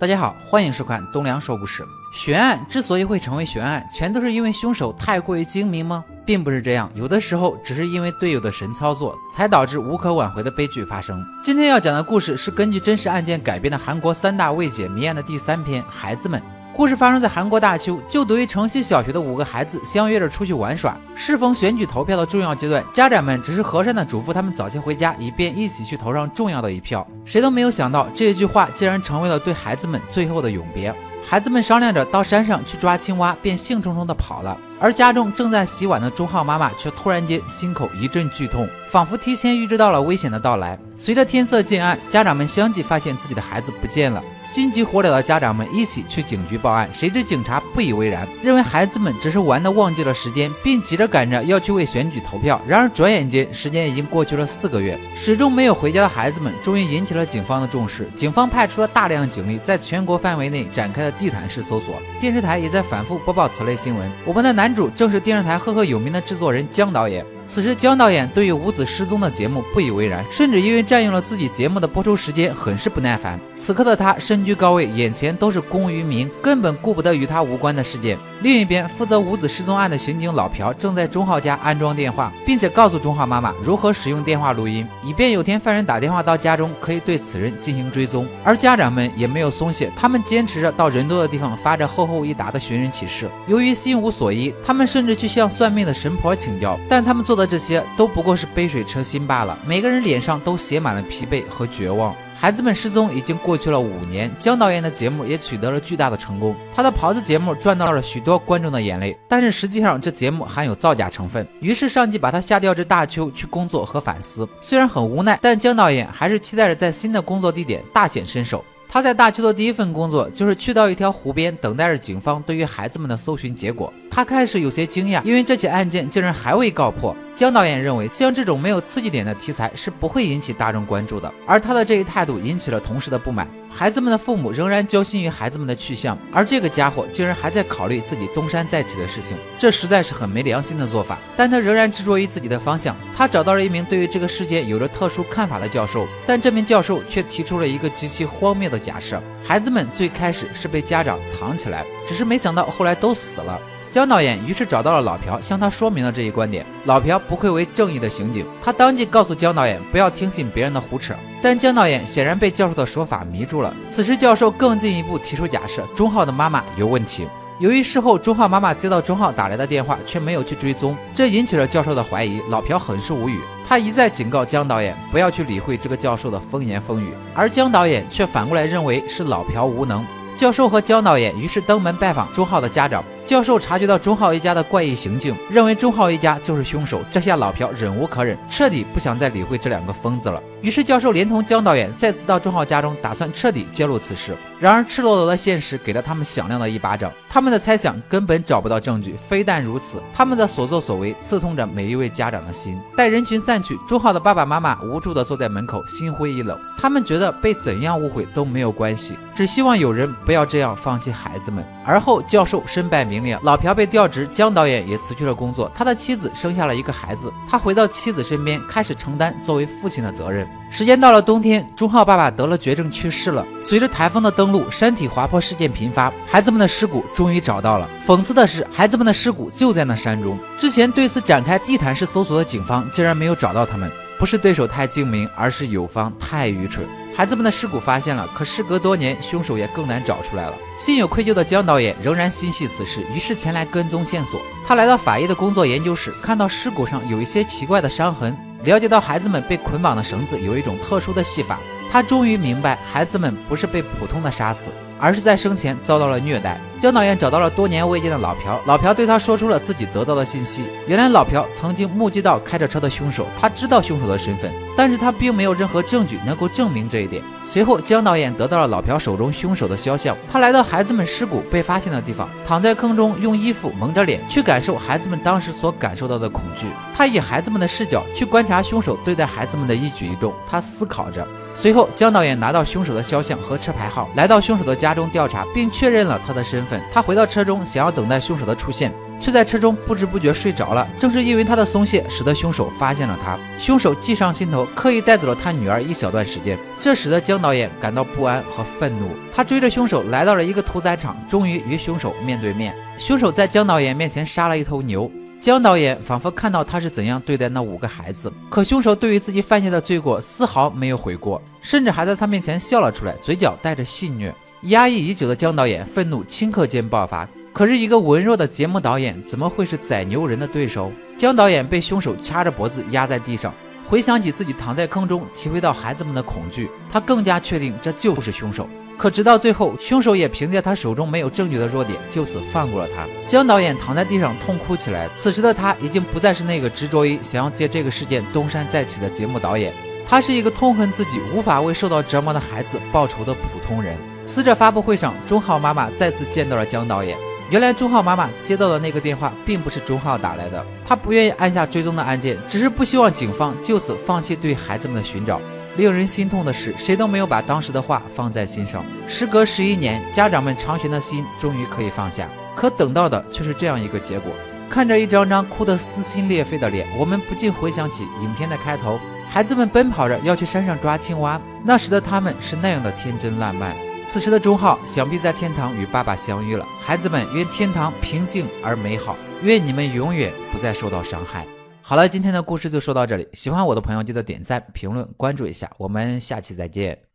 大家好，欢迎收看东梁说故事。悬案之所以会成为悬案，全都是因为凶手太过于精明吗？并不是这样，有的时候只是因为队友的神操作，才导致无可挽回的悲剧发生。今天要讲的故事是根据真实案件改编的韩国三大未解谜案的第三篇《孩子们》。故事发生在韩国大邱，就读于城西小学的五个孩子相约着出去玩耍。适逢选举投票的重要阶段，家长们只是和善的嘱咐他们早些回家，以便一起去投上重要的一票。谁都没有想到，这一句话竟然成为了对孩子们最后的永别。孩子们商量着到山上去抓青蛙，便兴冲冲地跑了。而家中正在洗碗的钟浩妈妈却突然间心口一阵剧痛，仿佛提前预知到了危险的到来。随着天色渐暗，家长们相继发现自己的孩子不见了。心急火燎的家长们一起去警局报案，谁知警察不以为然，认为孩子们只是玩的忘记了时间，并急着赶着要去为选举投票。然而转眼间，时间已经过去了四个月，始终没有回家的孩子们，终于引起了警方的重视。警方派出了大量警力，在全国范围内展开了地毯式搜索。电视台也在反复播报此类新闻。我们的男男主正是电视台赫赫有名的制作人姜导演。此时，姜导演对于五子失踪的节目不以为然，甚至因为占用了自己节目的播出时间，很是不耐烦。此刻的他身居高位，眼前都是公于民，根本顾不得与他无关的事件。另一边，负责五子失踪案的刑警老朴正在钟浩家安装电话，并且告诉钟浩妈妈如何使用电话录音，以便有天犯人打电话到家中，可以对此人进行追踪。而家长们也没有松懈，他们坚持着到人多的地方发着厚厚一沓的寻人启事。由于心无所依，他们甚至去向算命的神婆请教，但他们做的这些都不过是杯水车薪罢了。每个人脸上都写满了疲惫和绝望。孩子们失踪已经过去了五年，姜导演的节目也取得了巨大的成功。他的袍子节目赚到了许多观众的眼泪，但是实际上这节目含有造假成分。于是上级把他下调至大邱去工作和反思。虽然很无奈，但姜导演还是期待着在新的工作地点大显身手。他在大邱的第一份工作就是去到一条湖边，等待着警方对于孩子们的搜寻结果。他开始有些惊讶，因为这起案件竟然还未告破。姜导演认为，像这种没有刺激点的题材是不会引起大众关注的，而他的这一态度引起了同事的不满。孩子们的父母仍然焦心于孩子们的去向，而这个家伙竟然还在考虑自己东山再起的事情，这实在是很没良心的做法。但他仍然执着于自己的方向。他找到了一名对于这个事件有着特殊看法的教授，但这名教授却提出了一个极其荒谬的假设：孩子们最开始是被家长藏起来，只是没想到后来都死了。姜导演于是找到了老朴，向他说明了这一观点。老朴不愧为正义的刑警，他当即告诉姜导演不要听信别人的胡扯。但姜导演显然被教授的说法迷住了。此时，教授更进一步提出假设：钟浩的妈妈有问题。由于事后钟浩妈妈接到钟浩打来的电话，却没有去追踪，这引起了教授的怀疑。老朴很是无语，他一再警告姜导演不要去理会这个教授的风言风语，而姜导演却反过来认为是老朴无能。教授和姜导演于是登门拜访钟浩的家长。教授察觉到钟浩一家的怪异行径，认为钟浩一家就是凶手。这下老朴忍无可忍，彻底不想再理会这两个疯子了。于是教授连同姜导演再次到钟浩家中，打算彻底揭露此事。然而赤裸裸的现实给了他们响亮的一巴掌。他们的猜想根本找不到证据。非但如此，他们的所作所为刺痛着每一位家长的心。待人群散去，钟浩的爸爸妈妈无助地坐在门口，心灰意冷。他们觉得被怎样误会都没有关系，只希望有人不要这样放弃孩子们。而后教授身败名裂。老朴被调职，姜导演也辞去了工作。他的妻子生下了一个孩子，他回到妻子身边，开始承担作为父亲的责任。时间到了冬天，钟浩爸爸得了绝症去世了。随着台风的登陆，山体滑坡事件频发，孩子们的尸骨终于找到了。讽刺的是，孩子们的尸骨就在那山中。之前对此展开地毯式搜索的警方竟然没有找到他们，不是对手太精明，而是友方太愚蠢。孩子们的尸骨发现了，可事隔多年，凶手也更难找出来了。心有愧疚的姜导演仍然心系此事，于是前来跟踪线索。他来到法医的工作研究室，看到尸骨上有一些奇怪的伤痕，了解到孩子们被捆绑的绳子有一种特殊的系法。他终于明白，孩子们不是被普通的杀死。而是在生前遭到了虐待。姜导演找到了多年未见的老朴，老朴对他说出了自己得到的信息。原来老朴曾经目击到开着车的凶手，他知道凶手的身份，但是他并没有任何证据能够证明这一点。随后，姜导演得到了老朴手中凶手的肖像，他来到孩子们尸骨被发现的地方，躺在坑中，用衣服蒙着脸，去感受孩子们当时所感受到的恐惧。他以孩子们的视角去观察凶手对待孩子们的一举一动，他思考着。随后，姜导演拿到凶手的肖像和车牌号，来到凶手的家中调查，并确认了他的身份。他回到车中，想要等待凶手的出现。却在车中不知不觉睡着了。正是因为他的松懈，使得凶手发现了他。凶手计上心头，刻意带走了他女儿一小段时间，这使得姜导演感到不安和愤怒。他追着凶手来到了一个屠宰场，终于与凶手面对面。凶手在姜导演面前杀了一头牛。姜导演仿佛看到他是怎样对待那五个孩子，可凶手对于自己犯下的罪过丝毫没有悔过，甚至还在他面前笑了出来，嘴角带着戏谑。压抑已久的姜导演愤怒顷刻间爆发。可是，一个文弱的节目导演怎么会是宰牛人的对手？姜导演被凶手掐着脖子压在地上，回想起自己躺在坑中，体会到孩子们的恐惧，他更加确定这就是凶手。可直到最后，凶手也凭借他手中没有证据的弱点，就此放过了他。姜导演躺在地上痛哭起来。此时的他已经不再是那个执着于想要借这个事件东山再起的节目导演，他是一个痛恨自己无法为受到折磨的孩子报仇的普通人。死者发布会上，钟浩妈妈再次见到了姜导演。原来钟浩妈妈接到的那个电话并不是钟浩打来的，他不愿意按下追踪的按键，只是不希望警方就此放弃对孩子们的寻找。令人心痛的是，谁都没有把当时的话放在心上。时隔十一年，家长们长悬的心终于可以放下，可等到的却是这样一个结果。看着一张张哭得撕心裂肺的脸，我们不禁回想起影片的开头：孩子们奔跑着要去山上抓青蛙，那时的他们是那样的天真烂漫。此时的钟浩想必在天堂与爸爸相遇了。孩子们，愿天堂平静而美好，愿你们永远不再受到伤害。好了，今天的故事就说到这里。喜欢我的朋友，记得点赞、评论、关注一下。我们下期再见。